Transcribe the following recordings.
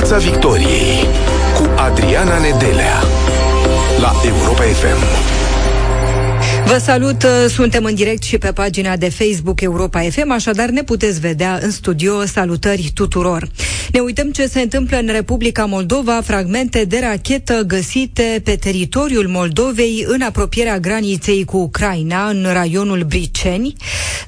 Piața Victoriei cu Adriana Nedelea la Europa FM. Vă salut, uh, suntem în direct și pe pagina de Facebook Europa FM, așadar ne puteți vedea în studio. Salutări tuturor! Ne uităm ce se întâmplă în Republica Moldova, fragmente de rachetă găsite pe teritoriul Moldovei în apropierea graniței cu Ucraina, în raionul Briceni.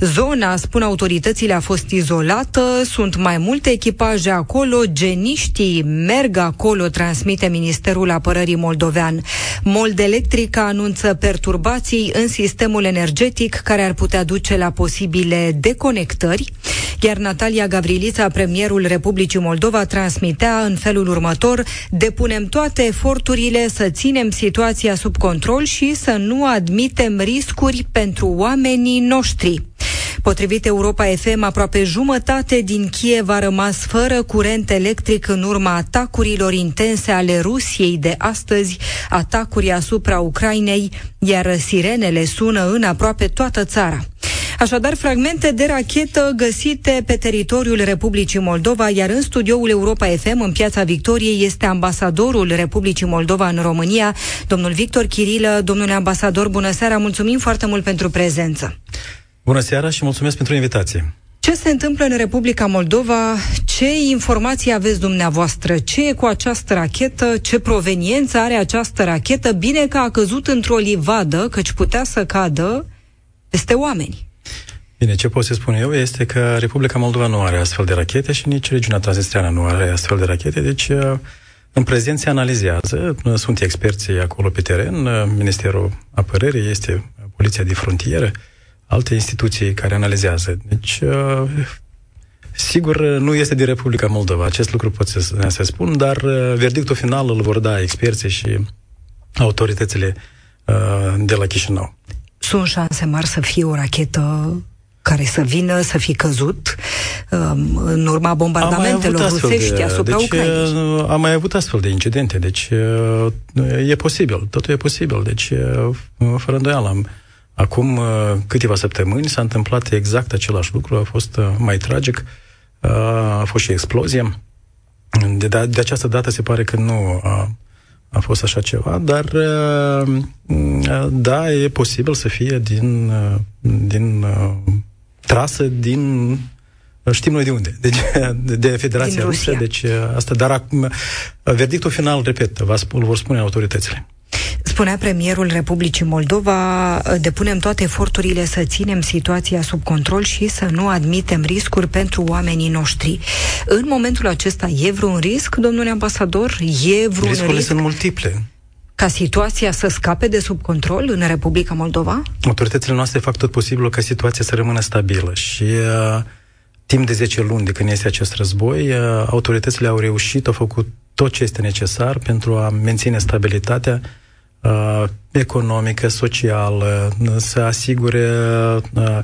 Zona, spun autoritățile, a fost izolată, sunt mai multe echipaje acolo, geniștii merg acolo, transmite Ministerul Apărării Moldovean. Mold Electrica anunță perturbații în sistemul energetic care ar putea duce la posibile deconectări, iar Natalia Gavrilița, premierul Republicii Moldova, transmitea în felul următor depunem toate eforturile să ținem situația sub control și să nu admitem riscuri pentru oamenii noștri. Potrivit Europa FM, aproape jumătate din Kiev a rămas fără curent electric în urma atacurilor intense ale Rusiei de astăzi, atacuri asupra Ucrainei, iar sirenele sună în aproape toată țara. Așadar, fragmente de rachetă găsite pe teritoriul Republicii Moldova, iar în studioul Europa FM, în Piața Victoriei, este ambasadorul Republicii Moldova în România, domnul Victor Chirilă. Domnule ambasador, bună seara, mulțumim foarte mult pentru prezență. Bună seara și mulțumesc pentru invitație. Ce se întâmplă în Republica Moldova? Ce informații aveți dumneavoastră? Ce e cu această rachetă? Ce proveniență are această rachetă? Bine că a căzut într-o livadă, căci putea să cadă peste oameni. Bine, ce pot să spun eu este că Republica Moldova nu are astfel de rachete și nici regiunea transnistreană nu are astfel de rachete, deci uh, în prezent se analizează, sunt experții acolo pe teren, uh, Ministerul Apărării este Poliția de Frontieră, alte instituții care analizează. Deci, uh, sigur, nu este din Republica Moldova, acest lucru pot să, să spun, dar uh, verdictul final îl vor da experții și autoritățile uh, de la Chișinău. Sunt șanse mari să fie o rachetă care să vină, să fi căzut um, în urma bombardamentelor rusești de, asupra deci, Ucrainei. Uh, am mai avut astfel de incidente, deci uh, e posibil, totul e posibil, deci uh, fără îndoială am Acum uh, câteva săptămâni s-a întâmplat exact același lucru, a fost uh, mai tragic, uh, a fost și explozie. De, de, de această dată se pare că nu a, a fost așa ceva, dar da, e posibil să fie din, din trasă din Știm noi de unde. Deci, de Federația Rusă. Deci, asta, dar verdictul final, repet, vă vor spune autoritățile. Spunea premierul Republicii Moldova, depunem toate eforturile să ținem situația sub control și să nu admitem riscuri pentru oamenii noștri. În momentul acesta e vreun risc, domnule ambasador? E vreun Riscurile risc? sunt multiple ca situația să scape de sub control în Republica Moldova? Autoritățile noastre fac tot posibilul ca situația să rămână stabilă și uh, timp de 10 luni de când este acest război, uh, autoritățile au reușit, au făcut tot ce este necesar pentru a menține stabilitatea uh, economică, socială, să asigure uh,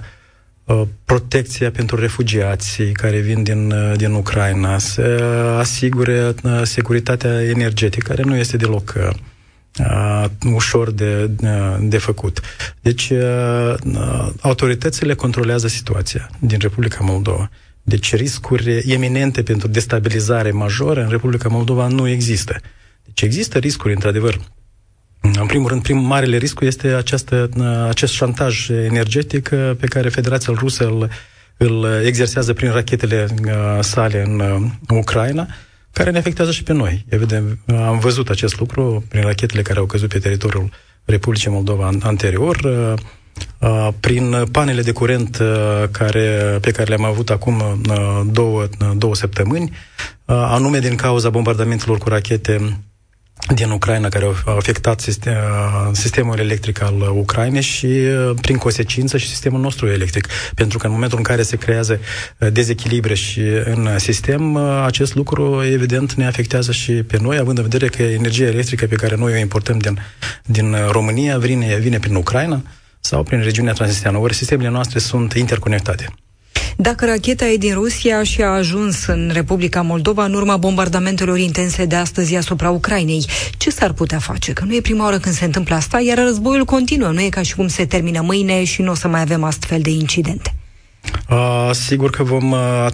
uh, protecția pentru refugiații care vin din, uh, din Ucraina, să asigure uh, securitatea energetică, care nu este deloc uh, ușor de, uh, de făcut. Deci, uh, autoritățile controlează situația din Republica Moldova. Deci riscuri eminente pentru destabilizare majoră în Republica Moldova nu există. Deci există riscuri, într-adevăr, în primul rând, primul marele risc este această, acest șantaj energetic uh, pe care Federația Rusă îl, îl exersează prin rachetele uh, sale în uh, Ucraina, care ne afectează și pe noi. Evident, am văzut acest lucru prin rachetele care au căzut pe teritoriul Republicii Moldova anterior, prin panele de curent care, pe care le-am avut acum două, două săptămâni, anume din cauza bombardamentelor cu rachete din Ucraina care au afectat sistem, sistemul electric al Ucrainei și, prin consecință, și sistemul nostru electric. Pentru că în momentul în care se creează dezechilibre și în sistem, acest lucru, evident, ne afectează și pe noi, având în vedere că energia electrică pe care noi o importăm din, din România vine, vine prin Ucraina sau prin regiunea transnistreană. Ori sistemele noastre sunt interconectate. Dacă racheta e din Rusia și a ajuns în Republica Moldova în urma bombardamentelor intense de astăzi asupra Ucrainei, ce s-ar putea face? Că nu e prima oară când se întâmplă asta, iar războiul continuă. Nu e ca și cum se termină mâine și nu o să mai avem astfel de incidente. Uh, sigur că vom uh,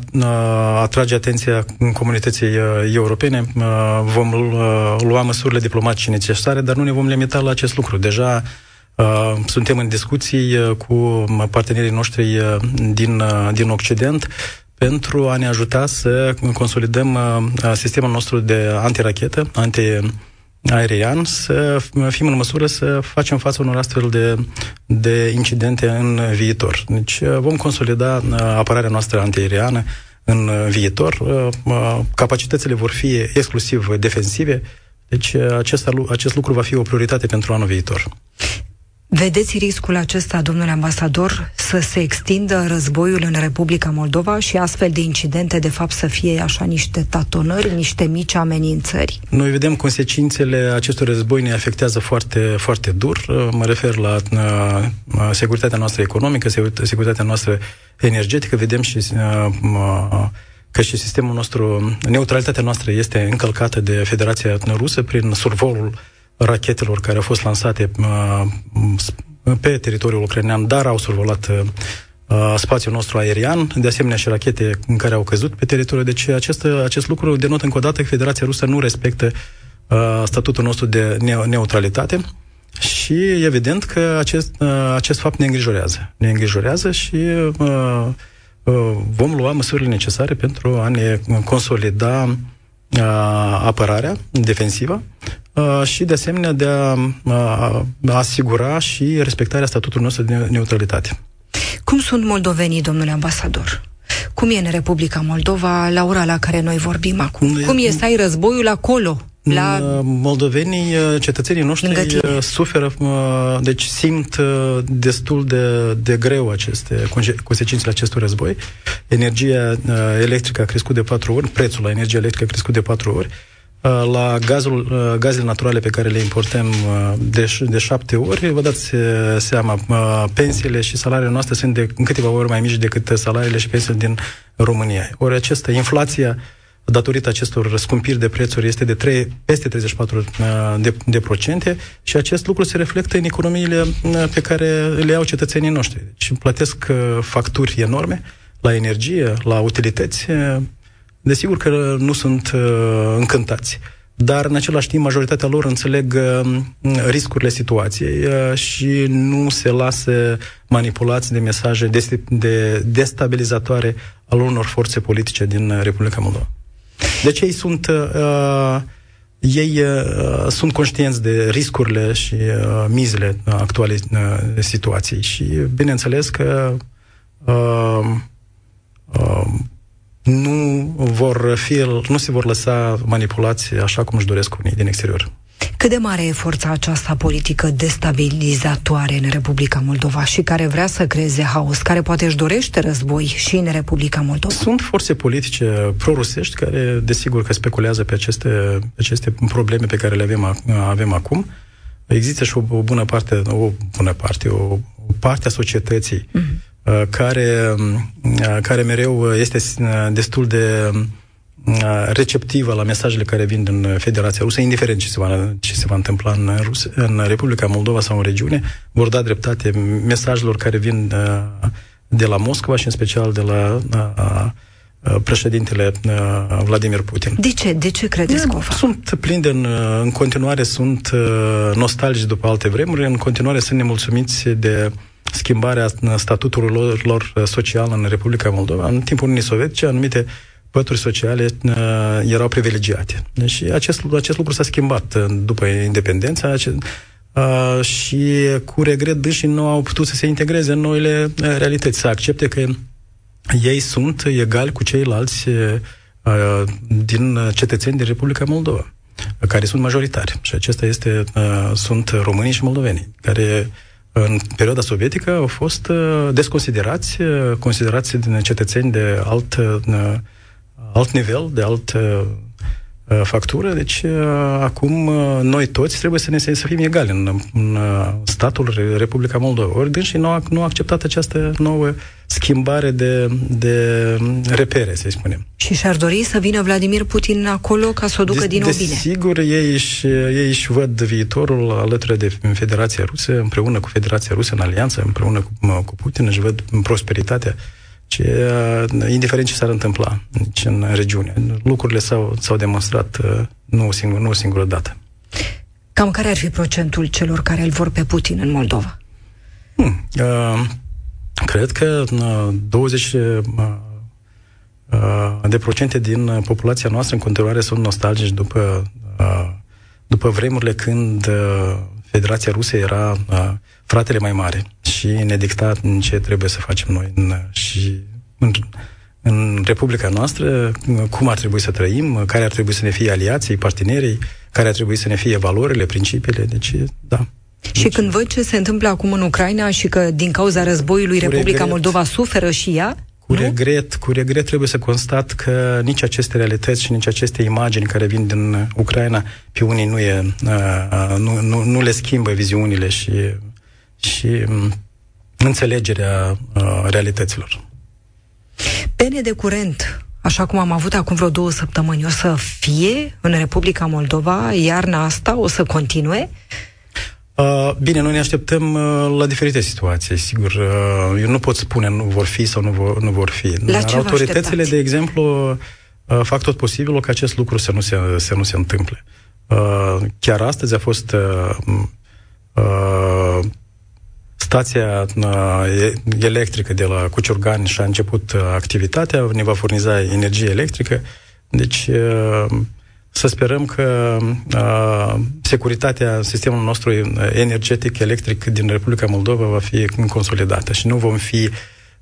atrage atenția comunității uh, europene, uh, vom uh, lua măsurile diplomatice necesare, dar nu ne vom limita la acest lucru. Deja uh, suntem în discuții uh, cu partenerii noștri uh, din, uh, din Occident pentru a ne ajuta să consolidăm uh, sistemul nostru de antirachetă, anti aerian, să fim în măsură să facem față unor astfel de, de incidente în viitor. Deci uh, vom consolida uh, apărarea noastră antiaeriană în viitor. Uh, capacitățile vor fi exclusiv defensive, deci acest, acest lucru va fi o prioritate pentru anul viitor. Vedeți riscul acesta, domnule ambasador, să se extindă războiul în Republica Moldova și astfel de incidente, de fapt, să fie așa niște tatonări, niște mici amenințări? Noi vedem consecințele acestui război ne afectează foarte, foarte dur. Mă refer la uh, securitatea noastră economică, securitatea noastră energetică. Vedem și uh, că și sistemul nostru, neutralitatea noastră este încălcată de Federația Rusă prin survolul rachetelor care au fost lansate uh, pe teritoriul ucrainean, dar au survolat uh, spațiul nostru aerian, de asemenea și rachete în care au căzut pe teritoriu. Deci acest, acest lucru denotă încă o dată că Federația Rusă nu respectă uh, statutul nostru de ne- neutralitate și evident că acest, uh, acest fapt ne îngrijorează. Ne îngrijorează și uh, uh, vom lua măsurile necesare pentru a ne consolida apărarea defensivă și, de asemenea, de a, a asigura și respectarea statutului nostru de neutralitate. Cum sunt moldovenii, domnule ambasador? Cum e în Republica Moldova la ora la care noi vorbim acum? Cum e să ai războiul acolo? La... Moldovenii, cetățenii noștri suferă, deci simt destul de, de greu aceste consecințele acestui război. Energia electrică a crescut de patru ori, prețul la energie electrică a crescut de patru ori. La gazul, gazele naturale pe care le importăm de, de șapte ori, vă dați seama, pensiile și salariile noastre sunt de în câteva ori mai mici decât salariile și pensiile din România. Ori această inflația datorită acestor scumpiri de prețuri este de 3, peste 34 uh, de, de procente și acest lucru se reflectă în economiile uh, pe care le au cetățenii noștri. Deci plătesc uh, facturi enorme la energie, la utilități. Desigur că nu sunt încântați dar în același timp majoritatea lor înțeleg riscurile situației și nu se lasă manipulați de mesaje de destabilizatoare al unor forțe politice din Republica Moldova. Deci ei sunt uh, ei uh, sunt conștienți de riscurile și uh, mizele actuale uh, situației și bineînțeles că uh, uh, nu vor fi, nu se vor lăsa manipulați așa cum își doresc unii din exterior. Cât de mare e forța aceasta politică destabilizatoare în Republica Moldova și care vrea să creeze haos, care poate își dorește război și în Republica Moldova? Sunt forțe politice prorusești care, desigur, că speculează pe aceste, aceste probleme pe care le avem, avem acum. Există și o, o bună parte, o bună parte, o, o parte a societății mm-hmm. care, uh, care mereu este uh, destul de receptivă la mesajele care vin din Federația Rusă, indiferent ce se va, ce se va întâmpla în, Rus, în Republica Moldova sau în regiune, vor da dreptate mesajelor care vin de la Moscova și în special de la președintele Vladimir Putin. De ce? De ce credeți că o fac? Sunt plini de, în, în continuare, sunt nostalgici după alte vremuri, în continuare sunt nemulțumiți de schimbarea statutului lor, lor social în Republica Moldova. În timpul Uniunii Sovietice, anumite uh, pături sociale uh, erau privilegiate. Deci acest, acest lucru s-a schimbat uh, după independența acest, uh, și cu regret dânsii nu au putut să se integreze în noile uh, realități, să accepte că ei sunt egali cu ceilalți uh, din cetățeni din Republica Moldova, care sunt majoritari. Și acesta este, uh, sunt românii și moldovenii, care în perioada sovietică au fost uh, desconsiderați, uh, considerați din cetățeni de alt uh, alt nivel, de altă uh, factură, deci uh, acum uh, noi toți trebuie să ne să fim egali în, în statul Republica Moldova. Ori dânsi nu, nu a acceptat această nouă schimbare de, de repere, să spunem. Și și-ar dori să vină Vladimir Putin acolo ca să o ducă de, din nou bine. Sigur, ei își, ei își văd viitorul alături de Federația Rusă, împreună cu Federația Rusă în alianță, împreună cu, cu Putin, își văd prosperitatea Ce, indiferent ce s-ar întâmpla deci, în regiune. Lucrurile s-au, s-au demonstrat nu o, singur, nu o singură dată. Cam care ar fi procentul celor care îl vor pe Putin în Moldova? Hmm, uh, cred că uh, 20 uh, de procente din populația noastră în continuare sunt nostalgici după, uh, după vremurile când uh, Federația Rusă era uh, fratele mai mare și ne dicta ce trebuie să facem noi în, și în, în Republica noastră, cum ar trebui să trăim, care ar trebui să ne fie aliații, partenerii, care ar trebui să ne fie valorile, principiile. Deci, da. Și deci, când văd ce se întâmplă acum în Ucraina și că din cauza războiului Republica regret, Moldova suferă și ea, cu nu? regret, cu regret trebuie să constat că nici aceste realități și nici aceste imagini care vin din Ucraina pe unii nu, e, nu, nu, nu le schimbă viziunile și, și înțelegerea realităților. Pene de curent, așa cum am avut acum vreo două săptămâni, o să fie în Republica Moldova iarna asta, o să continue? Uh, bine, noi ne așteptăm uh, la diferite situații, sigur. Uh, eu nu pot spune nu vor fi sau nu vor, nu vor fi. La Dar autoritățile, de exemplu, uh, fac tot posibilul ca acest lucru să nu se, să nu se întâmple. Uh, chiar astăzi a fost uh, uh, stația uh, electrică de la Cuciurgani și a început uh, activitatea, ne va furniza energie electrică. Deci uh, să sperăm că uh, securitatea sistemului nostru energetic, electric din Republica Moldova va fi consolidată și nu vom fi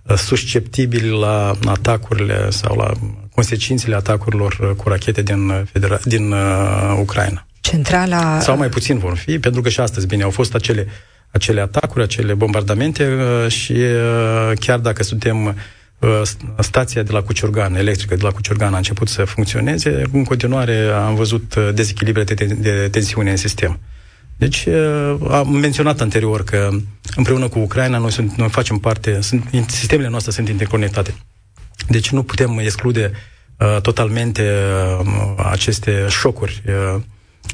uh, susceptibili la atacurile sau la consecințele atacurilor cu rachete din, federa- din uh, Ucraina. Centrala... Sau mai puțin vor fi, pentru că și astăzi, bine, au fost acele, acele atacuri, acele bombardamente uh, și uh, chiar dacă suntem Uh, stația de la Cuciurgan, electrică de la Cuciurgan a început să funcționeze, în continuare am văzut uh, dezechilibre de, de tensiune în sistem. Deci uh, am menționat anterior că împreună cu Ucraina noi, sunt, noi facem parte, sunt, sistemele noastre sunt interconectate. Deci nu putem exclude uh, totalmente uh, aceste șocuri uh,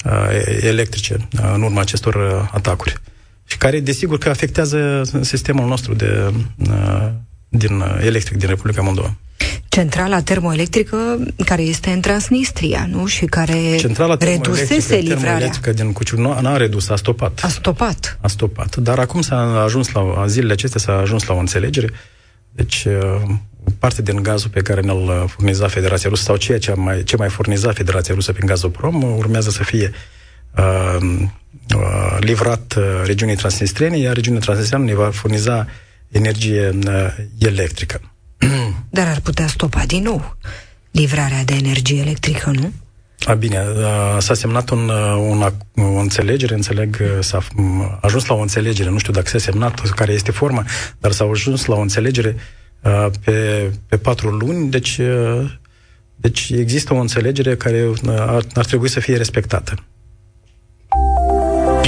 uh, electrice uh, în urma acestor uh, atacuri. Și care, desigur, că afectează sistemul nostru de uh, din uh, electric din Republica Moldova. Centrala termoelectrică care este în Transnistria, nu? Și care Centrala redusese livrarea. din Cuciur nu a redus, a stopat. A stopat. A stopat. Dar acum s-a ajuns la, zilele acestea s-a ajuns la o înțelegere. Deci, uh, parte din gazul pe care ne-l uh, furniza Federația Rusă sau ceea ce mai, ce mai furniza Federația Rusă prin Gazoprom urmează să fie uh, uh, livrat uh, regiunii transnistriene, iar regiunea transnistreană ne va furniza uh, energie uh, electrică. Dar ar putea stopa din nou livrarea de energie electrică, nu? A, bine, uh, s-a semnat un, uh, un, o înțelegere, înțeleg, s-a ajuns la o înțelegere, nu știu dacă s-a semnat, care este forma, dar s-a ajuns la o înțelegere pe, pe patru luni, deci, deci există o înțelegere care ar, ar trebui să fie respectată.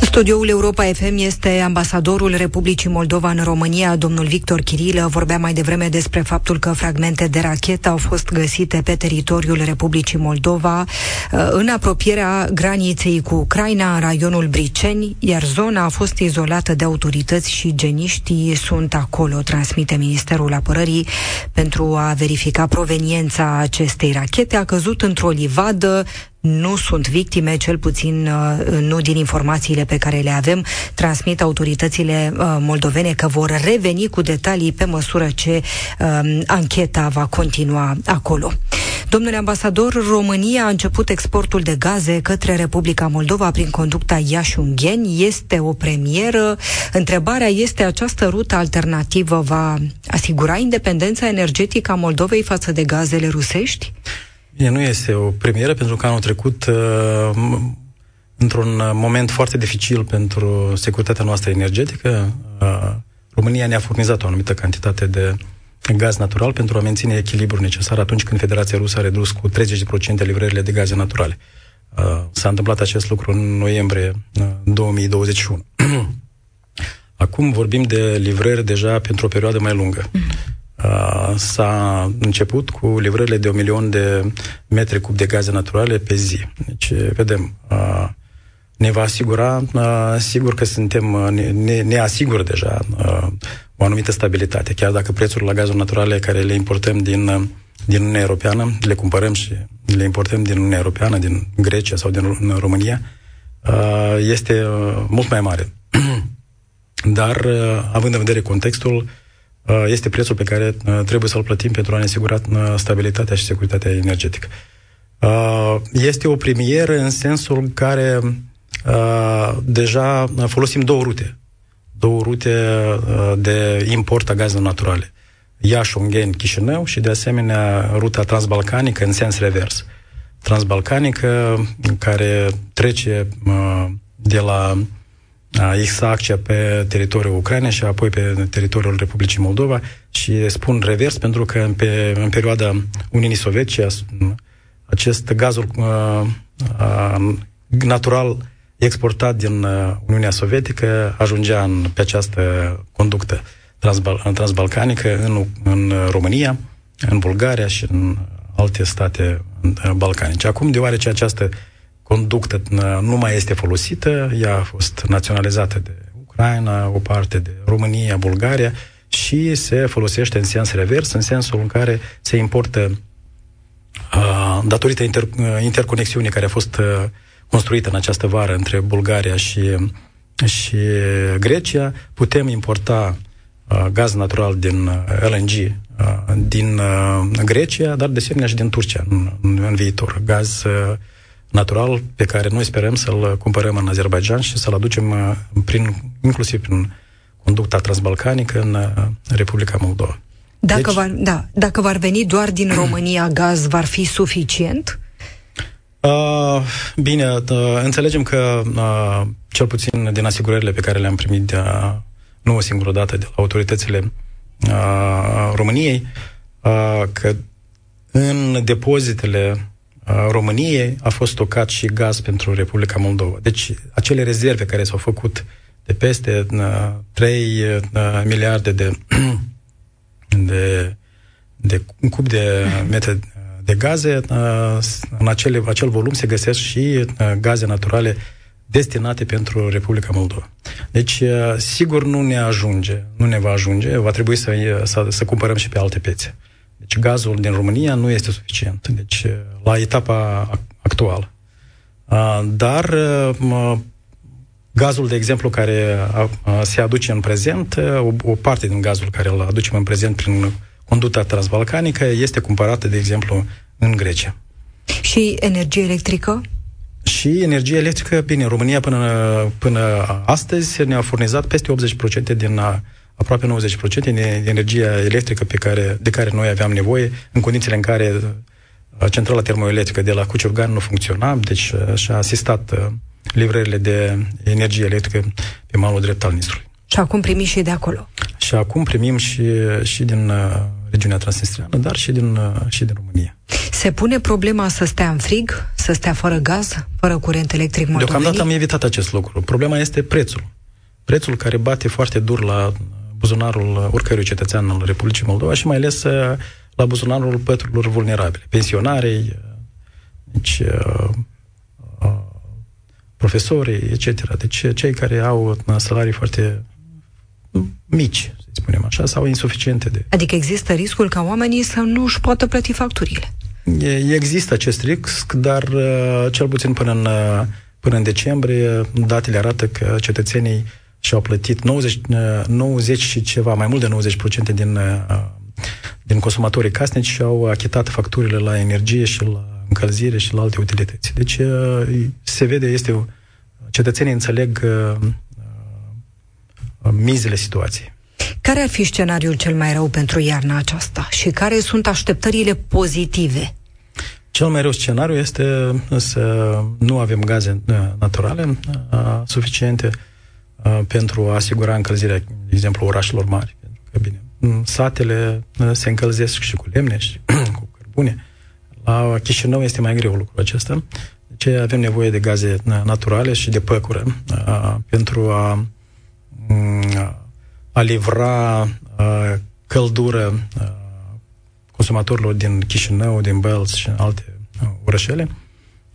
studioul Europa FM este ambasadorul Republicii Moldova în România, domnul Victor Chirilă. Vorbea mai devreme despre faptul că fragmente de rachetă au fost găsite pe teritoriul Republicii Moldova, uh, în apropierea graniței cu Ucraina, în raionul Briceni, iar zona a fost izolată de autorități și geniștii sunt acolo, transmite Ministerul Apărării, pentru a verifica proveniența acestei rachete. A căzut într-o livadă nu sunt victime, cel puțin uh, nu din informațiile pe care le avem. Transmit autoritățile uh, moldovene că vor reveni cu detalii pe măsură ce um, ancheta va continua acolo. Domnule ambasador, România a început exportul de gaze către Republica Moldova prin conducta Iași-Ungheni. Este o premieră. Întrebarea este, această rută alternativă va asigura independența energetică a Moldovei față de gazele rusești? Bine, nu este o premieră, pentru că anul trecut, uh, într-un moment foarte dificil pentru securitatea noastră energetică, uh, România ne-a furnizat o anumită cantitate de gaz natural pentru a menține echilibrul necesar atunci când Federația Rusă a redus cu 30% livrările de gaze naturale. Uh, s-a întâmplat acest lucru în noiembrie 2021. Acum vorbim de livrări deja pentru o perioadă mai lungă. Mm-hmm. Uh, s-a început cu livrările de un milion de metri cub de gaze naturale pe zi. Deci, vedem, uh, ne va asigura, sigur că suntem, ne, ne asigură deja o anumită stabilitate, chiar dacă prețurile la gazul naturale care le importăm din, din Uniunea Europeană, le cumpărăm și le importăm din Uniunea Europeană, din Grecia sau din România, este mult mai mare. Dar, având în vedere contextul, este prețul pe care trebuie să-l plătim pentru a ne asigura stabilitatea și securitatea energetică. Este o premieră în sensul în care deja folosim două rute. Două rute de import a gazelor naturale. Iași, Ungheni, Chișinău și de asemenea ruta transbalcanică în sens revers. Transbalcanică care trece de la Ixacea pe teritoriul Ucrainei și apoi pe teritoriul Republicii Moldova și spun revers pentru că pe, în perioada Uniunii Sovietice acest gazul uh, uh, natural exportat din uh, Uniunea Sovietică ajungea în, pe această conductă transbal, transbalcanică în, în România, în Bulgaria și în alte state balcanice. Acum, deoarece această conductă nu mai este folosită, ea a fost naționalizată de Ucraina, o parte de România, Bulgaria și se folosește în sens revers, în sensul în care se importă uh, datorită inter, uh, interconexiunii care a fost uh, construită în această vară între Bulgaria și, și Grecia, putem importa uh, gaz natural din uh, LNG uh, din uh, Grecia, dar de asemenea și din Turcia în, în, în viitor. Gaz uh, natural pe care noi sperăm să-l cumpărăm în Azerbaijan și să-l aducem uh, prin, inclusiv prin conducta transbalcanică în uh, Republica Moldova. Dacă, deci, va, da, dacă va veni doar din România gaz, va fi suficient? Uh, bine, uh, înțelegem că uh, cel puțin din asigurările pe care le-am primit de, uh, nu o singură dată de la autoritățile uh, României, uh, că în depozitele României a fost stocat și gaz pentru Republica Moldova. Deci acele rezerve care s-au făcut de peste uh, 3 uh, miliarde de, de, de cub de metri de gaze, uh, în acele, acel volum se găsesc și uh, gaze naturale destinate pentru Republica Moldova. Deci, uh, sigur, nu ne ajunge, nu ne va ajunge, va trebui să, să, să cumpărăm și pe alte piețe. Deci gazul din România nu este suficient. Deci la etapa actuală. Dar gazul, de exemplu, care se aduce în prezent, o, o parte din gazul care îl aducem în prezent prin conducta transbalcanică este cumpărată, de exemplu, în Grecia. Și energie electrică? Și energie electrică, bine, România până, până astăzi ne-a furnizat peste 80% din aproape 90% din energia electrică pe care, de care noi aveam nevoie, în condițiile în care uh, centrala termoelectrică de la Cuciurgan nu funcționa, deci uh, și-a asistat uh, livrările de energie electrică pe malul drept al Nistrului. Și acum primim și de acolo. Și acum primim și, și din uh, regiunea transnistriană, dar și din, uh, și din România. Se pune problema să stea în frig, să stea fără gaz, fără curent electric moldovenii? Deocamdată am evitat acest lucru. Problema este prețul. Prețul care bate foarte dur la buzunarul oricărui cetățean al Republicii Moldova și mai ales uh, la buzunarul păturilor vulnerabile, pensionarii, uh, deci, uh, uh, profesorii, etc. Deci cei care au salarii foarte mici, să spunem așa, sau insuficiente de... Adică există riscul ca oamenii să nu își poată plăti facturile. Există acest risc, dar cel puțin până în, până în decembrie datele arată că cetățenii și au plătit 90, 90 și ceva, mai mult de 90% din, uh, din consumatorii casnici și au achitat facturile la energie și la încălzire și la alte utilități. Deci uh, se vede, este cetățenii înțeleg uh, mizele situației. Care ar fi scenariul cel mai rău pentru iarna aceasta și care sunt așteptările pozitive? Cel mai rău scenariu este să nu avem gaze naturale suficiente, Uh, pentru a asigura încălzirea, de exemplu, orașelor mari. Pentru că, bine, satele uh, se încălzesc și cu lemne și cu cărbune. La Chișinău este mai greu lucrul acesta. Deci avem nevoie de gaze uh, naturale și de păcură uh, pentru a, uh, a livra uh, căldură uh, consumatorilor din Chișinău, din Belz și alte uh, orășele.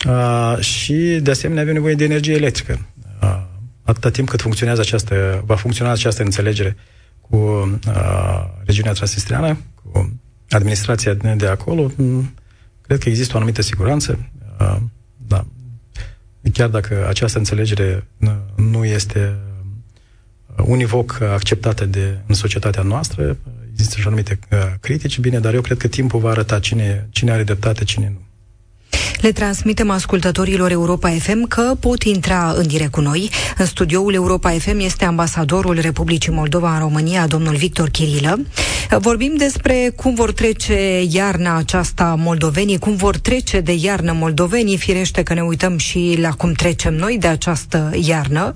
uh, și, de asemenea, avem nevoie de energie electrică. Uh, atâta timp cât funcționează această, va funcționa această înțelegere cu uh, regiunea transnistriană, cu administrația de acolo, cred că există o anumită siguranță. Uh, da. Chiar dacă această înțelegere nu este univoc acceptată de, în societatea noastră, există și anumite uh, critici, bine, dar eu cred că timpul va arăta cine, cine are dreptate, cine nu. Le transmitem ascultătorilor Europa FM că pot intra în direct cu noi. În studioul Europa FM este ambasadorul Republicii Moldova în România, domnul Victor Chirilă. Vorbim despre cum vor trece iarna aceasta moldovenii, cum vor trece de iarnă moldovenii, firește că ne uităm și la cum trecem noi de această iarnă.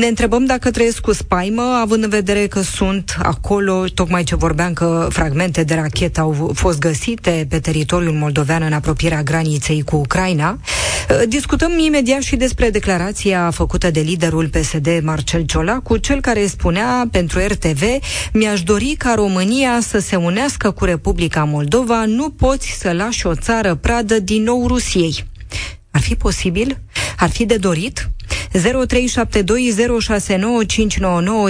Ne întrebăm dacă trăiesc cu spaimă, având în vedere că sunt acolo, tocmai ce vorbeam că fragmente de rachetă au fost găsite pe teritoriul moldovean în apropierea graniței cu Ucraina. Uh, discutăm imediat și despre declarația făcută de liderul PSD Marcel Ciolacu, cel care spunea pentru RTV mi-aș dori ca România să se unească cu Republica Moldova, nu poți să lași o țară pradă din nou Rusiei. Ar fi posibil? Ar fi de dorit? 0372069599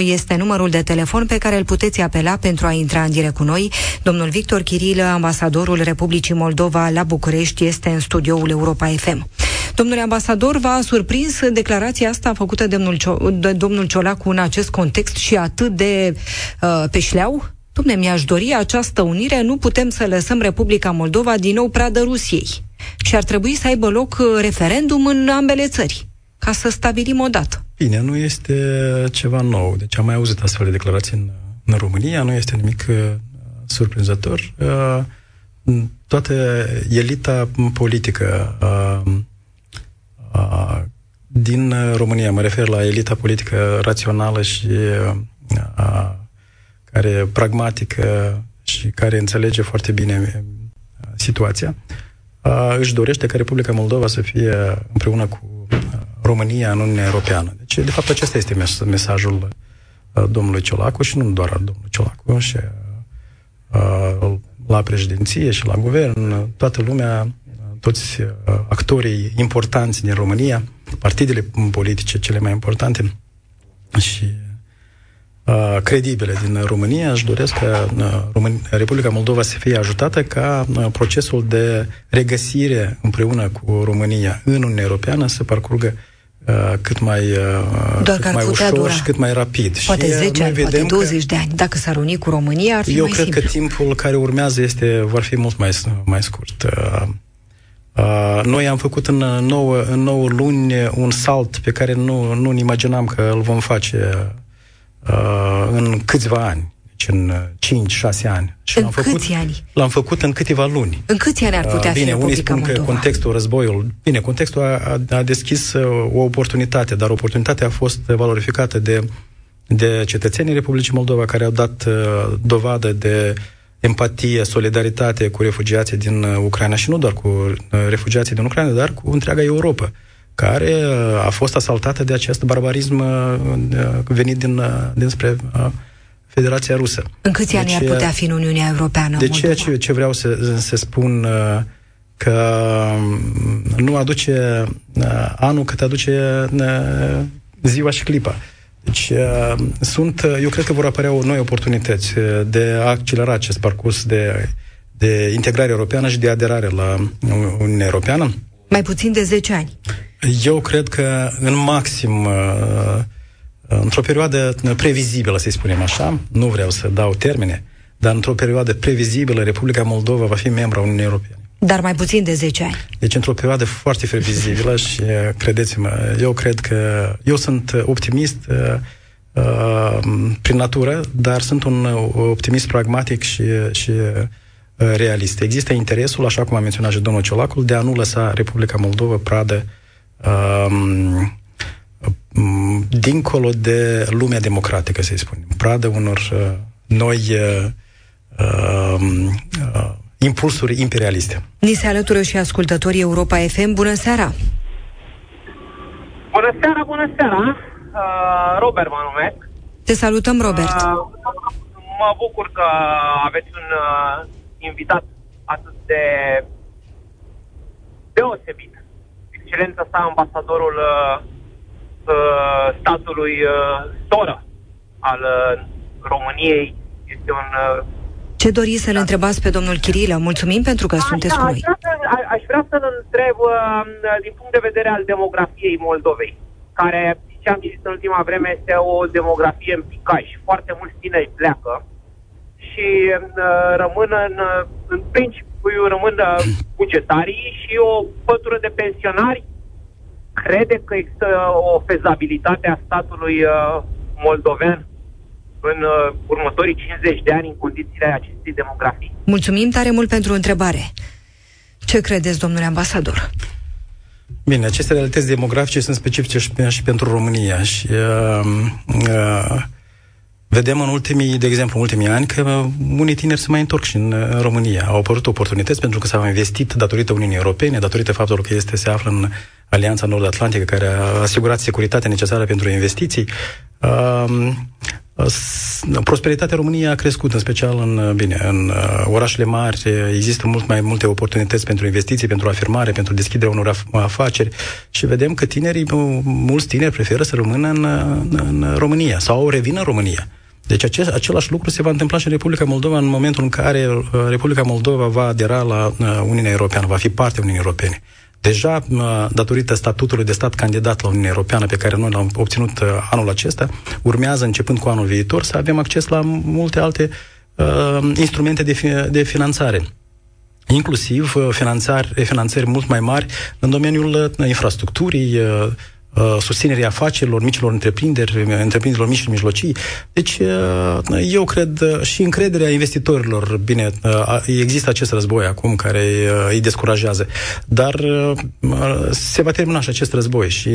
este numărul de telefon pe care îl puteți apela pentru a intra în direct cu noi. Domnul Victor Chirilă, ambasadorul Republicii Moldova la București, este în studioul Europa FM. Domnule ambasador, v-a surprins declarația asta făcută de domnul, Cio- de domnul Ciolacu în acest context și atât de uh, pe șleau? Dumne, mi-aș dori această unire, nu putem să lăsăm Republica Moldova din nou pradă Rusiei. Și ar trebui să aibă loc uh, referendum în ambele țări ca să stabilim o dată. Bine, nu este ceva nou. Deci am mai auzit astfel de declarații în, în România, nu este nimic uh, surprinzător. Uh, toată elita politică uh, uh, din România, mă refer la elita politică rațională și uh, care pragmatică și care înțelege foarte bine uh, situația, uh, își dorește ca Republica Moldova să fie împreună cu România în Uniunea Europeană. Deci, de fapt, acesta este mesajul uh, domnului Ciolacu și nu doar al domnului Ciolacu, și uh, la președinție și la guvern, toată lumea, toți uh, actorii importanți din România, partidele politice cele mai importante și credibile din România, își doresc ca Republica Moldova să fie ajutată ca procesul de regăsire împreună cu România în Uniunea Europeană să parcurgă Uh, cât mai, uh, Doar cât mai ușor dura. și cât mai rapid. Poate și 10 ani, poate 20 de ani. Dacă s-ar uni cu România, ar fi Eu mai cred simplu. că timpul care urmează este, va fi mult mai, mai scurt. Uh, uh, noi am făcut în 9, în 9 luni un salt pe care nu, nu imaginam că îl vom face uh, în câțiva ani deci în 5-6 ani. Și în l-am făcut, câți ani? L-am făcut în câteva luni. În câți ani ar putea uh, bine, fi unii spun Moldova? că contextul războiul... Bine, contextul a, a deschis uh, o oportunitate, dar oportunitatea a fost valorificată de, de cetățenii Republicii Moldova care au dat uh, dovadă de empatie, solidaritate cu refugiații din uh, Ucraina și nu doar cu uh, refugiații din Ucraina, dar cu întreaga Europa care uh, a fost asaltată de acest barbarism uh, venit din, dinspre uh, Federația Rusă. În câți ani ar putea fi în Uniunea Europeană? De ceea ce, ce vreau să, să spun uh, că um, nu aduce uh, anul cât aduce uh, ziua și clipa. Deci sunt, eu cred că vor apărea noi oportunități de a accelera acest parcurs de, de integrare europeană și de aderare la Uniunea Europeană. Mai puțin de 10 ani. Eu cred că în maxim într-o perioadă previzibilă, să spunem așa, nu vreau să dau termene, dar într-o perioadă previzibilă, Republica Moldova va fi membra Uniunii Europene. Dar mai puțin de 10 ani. Deci într-o perioadă foarte previzibilă și credeți-mă, eu cred că eu sunt optimist uh, uh, prin natură, dar sunt un optimist pragmatic și, și uh, realist. Există interesul, așa cum a menționat și domnul Ciolacul, de a nu lăsa Republica Moldova pradă uh, Mm, dincolo de lumea democratică, să-i spunem, pradă unor uh, noi uh, uh, uh, impulsuri imperialiste. Ni se alătură și ascultătorii Europa FM. Bună seara! Bună seara, bună seara! Uh, Robert mă numesc. Te salutăm, Robert. Uh, mă bucur că aveți un uh, invitat atât de deosebit. Excelența sa, ambasadorul uh, uh, statului uh, soră al uh, României, este un uh, ce doriți să-l întrebați pe domnul Chirilă? Mulțumim pentru că sunteți cu noi. Aș vrea, să, aș vrea să-l întreb uh, din punct de vedere al demografiei Moldovei, care, ce am citit în ultima vreme, este o demografie în picaj. Foarte mulți tineri pleacă și uh, rămân în, în principiu rămân uh, bugetarii și o pătură de pensionari crede că există o fezabilitate a statului uh, moldovean în uh, următorii 50 de ani în condițiile acestei demografii. Mulțumim tare mult pentru întrebare. Ce credeți, domnule ambasador? Bine, aceste realități demografice sunt specifice și, și pentru România și uh, uh, vedem în ultimii, de exemplu, în ultimii ani că unii tineri se mai întorc și în, în România. Au apărut oportunități pentru că s-au investit datorită Uniunii Europene, datorită faptului că este se află în Alianța Nord-Atlantică, care a asigurat securitatea necesară pentru investiții. Uh, Prosperitatea României a crescut, în special în, bine, în uh, orașele mari. Există mult mai multe oportunități pentru investiții, pentru afirmare, pentru deschiderea unor afaceri și vedem că tinerii, mulți tineri preferă să rămână în, în România sau revină în România. Deci acest, același lucru se va întâmpla și în Republica Moldova în momentul în care uh, Republica Moldova va adera la uh, Uniunea Europeană, va fi parte a Uniunii Europene. Deja, datorită statutului de stat candidat la Uniunea Europeană pe care noi l-am obținut uh, anul acesta, urmează, începând cu anul viitor, să avem acces la multe alte uh, instrumente de, fi, de finanțare. Inclusiv uh, finanțări, finanțări mult mai mari în domeniul uh, infrastructurii, uh, Uh, susținerii afacerilor, micilor întreprinderi, întreprinderilor mici și mijlocii. Deci, uh, eu cred uh, și încrederea investitorilor, bine, există acest război acum care îi descurajează, dar se va termina și acest război și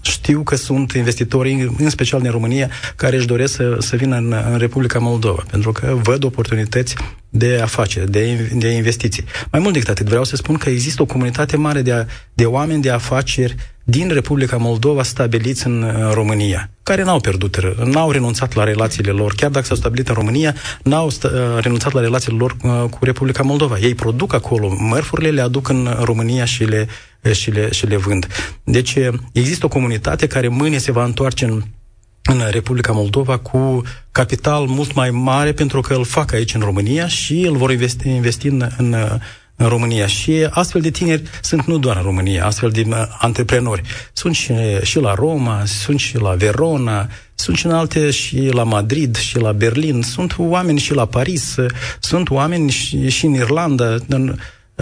știu că sunt investitori, în special din România, care își doresc să, să vină în, în Republica Moldova, pentru că văd oportunități de afaceri, de, de investiții. Mai mult decât atât, vreau să spun că există o comunitate mare de, a, de oameni de afaceri din Republica Moldova stabiliți în România, care n-au pierdut, n-au renunțat la relațiile lor, chiar dacă s-au stabilit în România, n-au st- uh, renunțat la relațiile lor uh, cu Republica Moldova. Ei produc acolo mărfurile, le aduc în România și le, și le, și le vând. Deci există o comunitate care mâine se va întoarce în în Republica Moldova cu capital mult mai mare pentru că îl fac aici în România și îl vor investi, investi în, în, în România. Și astfel de tineri sunt nu doar în România, astfel de uh, antreprenori. Sunt și, și la Roma, sunt și la Verona, sunt și în alte și la Madrid și la Berlin, sunt oameni și la Paris, sunt oameni și, și în Irlanda, în,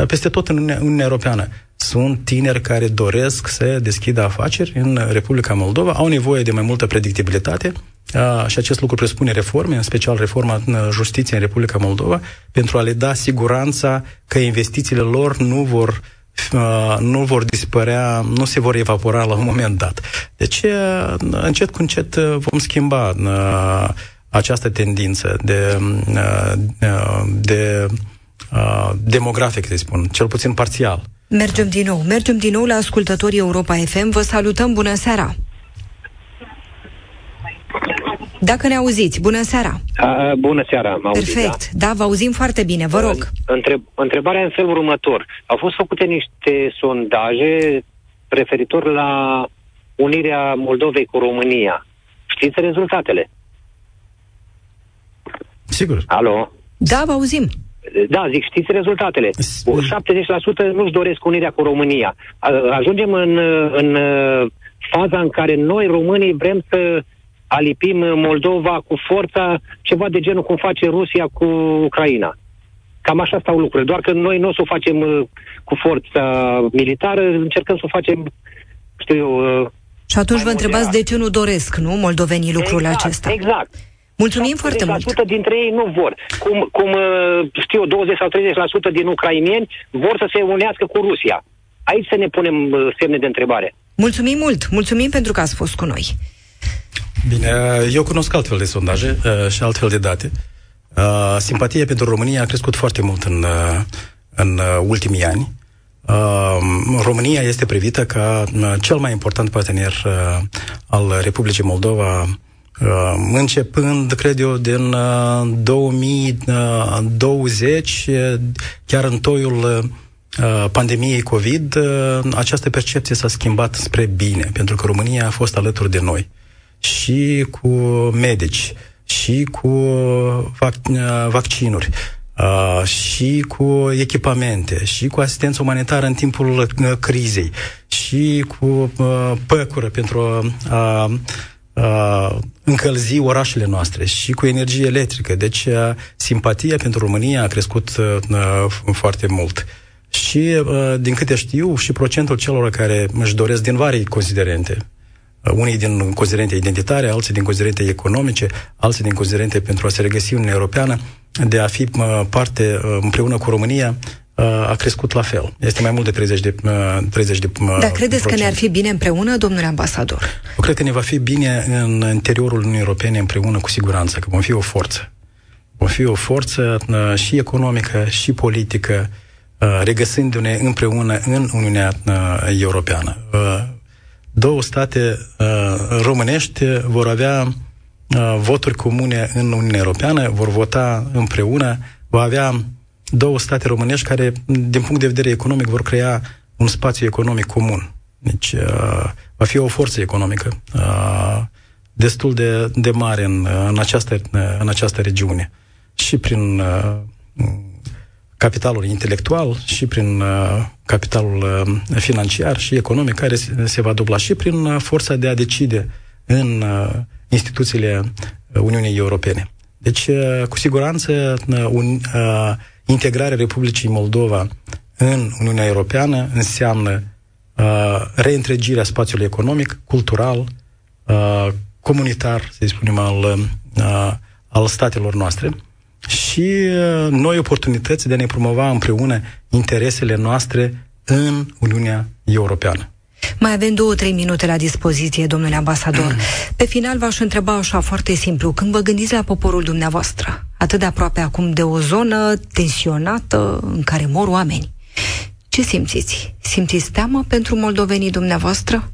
peste tot în Uniunea Europeană. Sunt tineri care doresc să deschidă afaceri în Republica Moldova, au nevoie de mai multă predictibilitate a, și acest lucru presupune reforme, în special reforma în justiție în Republica Moldova, pentru a le da siguranța că investițiile lor nu vor nu vor dispărea, nu se vor evapora la un moment dat. Deci, încet cu încet vom schimba această tendință de, de demografic, să spun, cel puțin parțial. Mergem din nou, mergem din nou la ascultătorii Europa FM. Vă salutăm, bună seara! Dacă ne auziți, bună seara! A, bună seara, mă auziți, Perfect, da? da, vă auzim foarte bine, vă rog. Întreb, întrebarea în felul următor. Au fost făcute niște sondaje referitor la unirea Moldovei cu România. Știți rezultatele? Sigur. Alo? Da, vă auzim. Da, zic, știți rezultatele. 70% nu-și doresc unirea cu România. Ajungem în, în faza în care noi, românii, vrem să alipim Moldova cu forța, ceva de genul cum face Rusia cu Ucraina. Cam așa stau lucrurile. Doar că noi nu o să o facem uh, cu forța militară, încercăm să o facem, știu eu... Uh, Și atunci vă întrebați de ce nu doresc, nu, moldovenii lucrul exact, acesta? Exact. Mulțumim foarte mult. dintre ei nu vor. Cum, cum uh, știu, 20 sau 30% din ucrainieni vor să se unească cu Rusia. Aici să ne punem uh, semne de întrebare. Mulțumim mult. Mulțumim pentru că ați fost cu noi. Bine, uh, eu cunosc altfel de sondaje și altfel de date. Simpatia pentru România a crescut foarte mult în, în ultimii ani. România este privită ca cel mai important partener al Republicii Moldova Uh, începând, cred eu, din 2020, uh, uh, chiar în toiul pandemiei COVID, această percepție s-a schimbat spre bine, pentru că România a fost alături de noi și cu medici, și cu vac- vaccinuri, uh, și cu echipamente, și cu asistență umanitară în timpul uh, crizei, și cu uh, păcură pentru a, a încălzi orașele noastre și cu energie electrică. Deci uh, simpatia pentru România a crescut uh, foarte mult. Și, uh, din câte știu, și procentul celor care își doresc din vari considerente, unii din considerente identitare, alții din considerente economice, alții din considerente pentru a se regăsi Uniunea Europeană, de a fi parte împreună cu România, a crescut la fel. Este mai mult de 30 de 30 de Dar credeți că ne-ar fi bine împreună, domnule ambasador? Eu cred că ne va fi bine în interiorul Uniunii Europene împreună cu siguranță, că vom fi o forță. Vom fi o forță și economică și politică, regăsându-ne împreună în Uniunea Europeană două state uh, românești vor avea uh, voturi comune în Uniunea Europeană, vor vota împreună, va avea două state românești care, din punct de vedere economic, vor crea un spațiu economic comun. Deci uh, va fi o forță economică uh, destul de, de mare în, în, această, în această regiune. Și prin uh, capitalul intelectual și prin uh, capitalul uh, financiar și economic care se, se va dubla și prin uh, forța de a decide în uh, instituțiile uh, Uniunii Europene. Deci, uh, cu siguranță, uh, un, uh, integrarea Republicii Moldova în Uniunea Europeană înseamnă uh, reîntregirea spațiului economic, cultural, uh, comunitar, să spunem, al, uh, al statelor noastre și uh, noi oportunități de a ne promova împreună interesele noastre în Uniunea Europeană. Mai avem două, trei minute la dispoziție, domnule ambasador. Pe final v-aș întreba așa foarte simplu. Când vă gândiți la poporul dumneavoastră, atât de aproape acum de o zonă tensionată în care mor oameni, ce simțiți? Simțiți teamă pentru moldovenii dumneavoastră?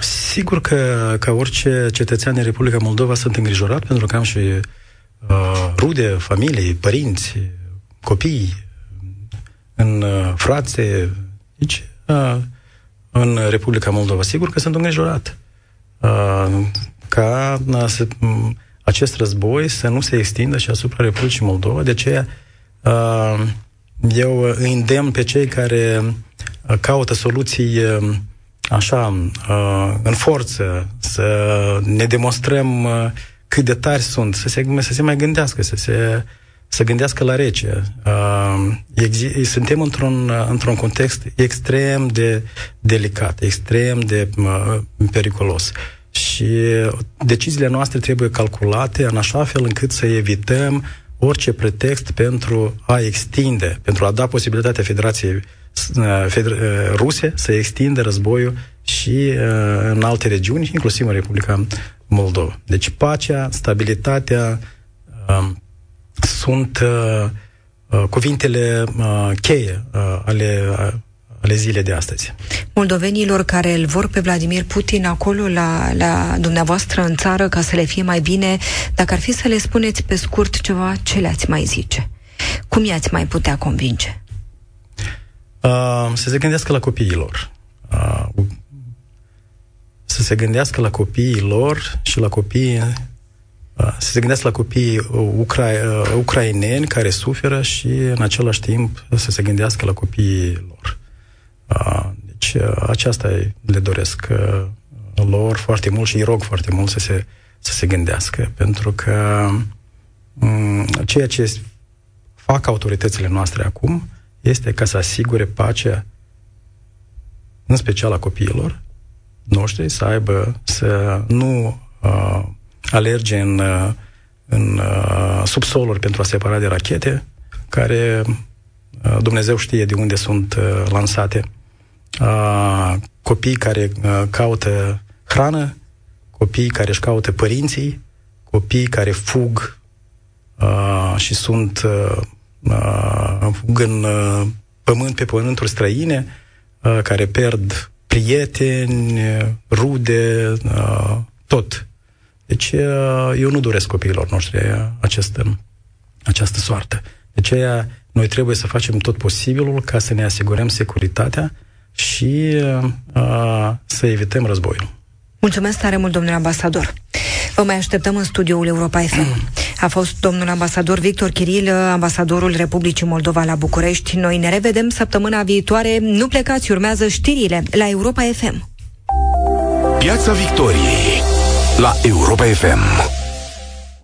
Sigur că, ca orice cetățean din Republica Moldova sunt îngrijorat, pentru că am și uh, rude, familii, părinți, copii, în uh, frațe, deci, uh, în Republica Moldova. Sigur că sunt îngrijorat uh, ca uh, să, um, acest război să nu se extindă și asupra Republicii Moldova. De aceea uh, eu îi îndemn pe cei care uh, caută soluții uh, așa, uh, în forță, să ne demonstrăm uh, cât de tari sunt, să se, să se mai gândească, să se să gândească la rece. Uh, exi- suntem într-un, într-un context extrem de delicat, extrem de uh, periculos. Și deciziile noastre trebuie calculate în așa fel încât să evităm orice pretext pentru a extinde, pentru a da posibilitatea Federației Feder- Ruse să extinde războiul și uh, în alte regiuni, inclusiv în Republica Moldova. Deci pacea, stabilitatea uh, sunt uh, uh, cuvintele uh, cheie uh, ale, uh, ale zilei de astăzi. Moldovenilor care îl vor pe Vladimir Putin acolo la, la dumneavoastră în țară ca să le fie mai bine, dacă ar fi să le spuneți pe scurt ceva, ce le-ați mai zice? Cum i-ați mai putea convinge? Uh, să se gândească la copiilor. Uh, să se gândească la copiii lor și la copiii uh, să se gândească la copiii ucra- uh, ucraineni care suferă și în același timp să se gândească la copiii lor. Uh, deci aceasta le doresc lor foarte mult și îi rog foarte mult să se, să se gândească, pentru că um, ceea ce fac autoritățile noastre acum este ca să asigure pacea în special a copiilor noștri să aibă, să nu uh, alerge în, uh, în uh, subsoluri pentru a separa de rachete, care uh, Dumnezeu știe de unde sunt uh, lansate. Uh, copii care uh, caută hrană, copii care își caută părinții, copii care fug uh, și sunt uh, uh, fug în uh, pământ pe pământuri străine, uh, care pierd prieteni, rude, uh, tot. Deci uh, eu nu doresc copiilor noștri această, această soartă. De aceea Noi trebuie să facem tot posibilul ca să ne asigurăm securitatea și uh, să evităm războiul. Mulțumesc tare mult, domnule ambasador. Vă mai așteptăm în studioul Europa FM. A fost domnul ambasador Victor Chiril, ambasadorul Republicii Moldova la București. Noi ne revedem săptămâna viitoare. Nu plecați, urmează știrile la Europa FM. Piața Victoriei la Europa FM.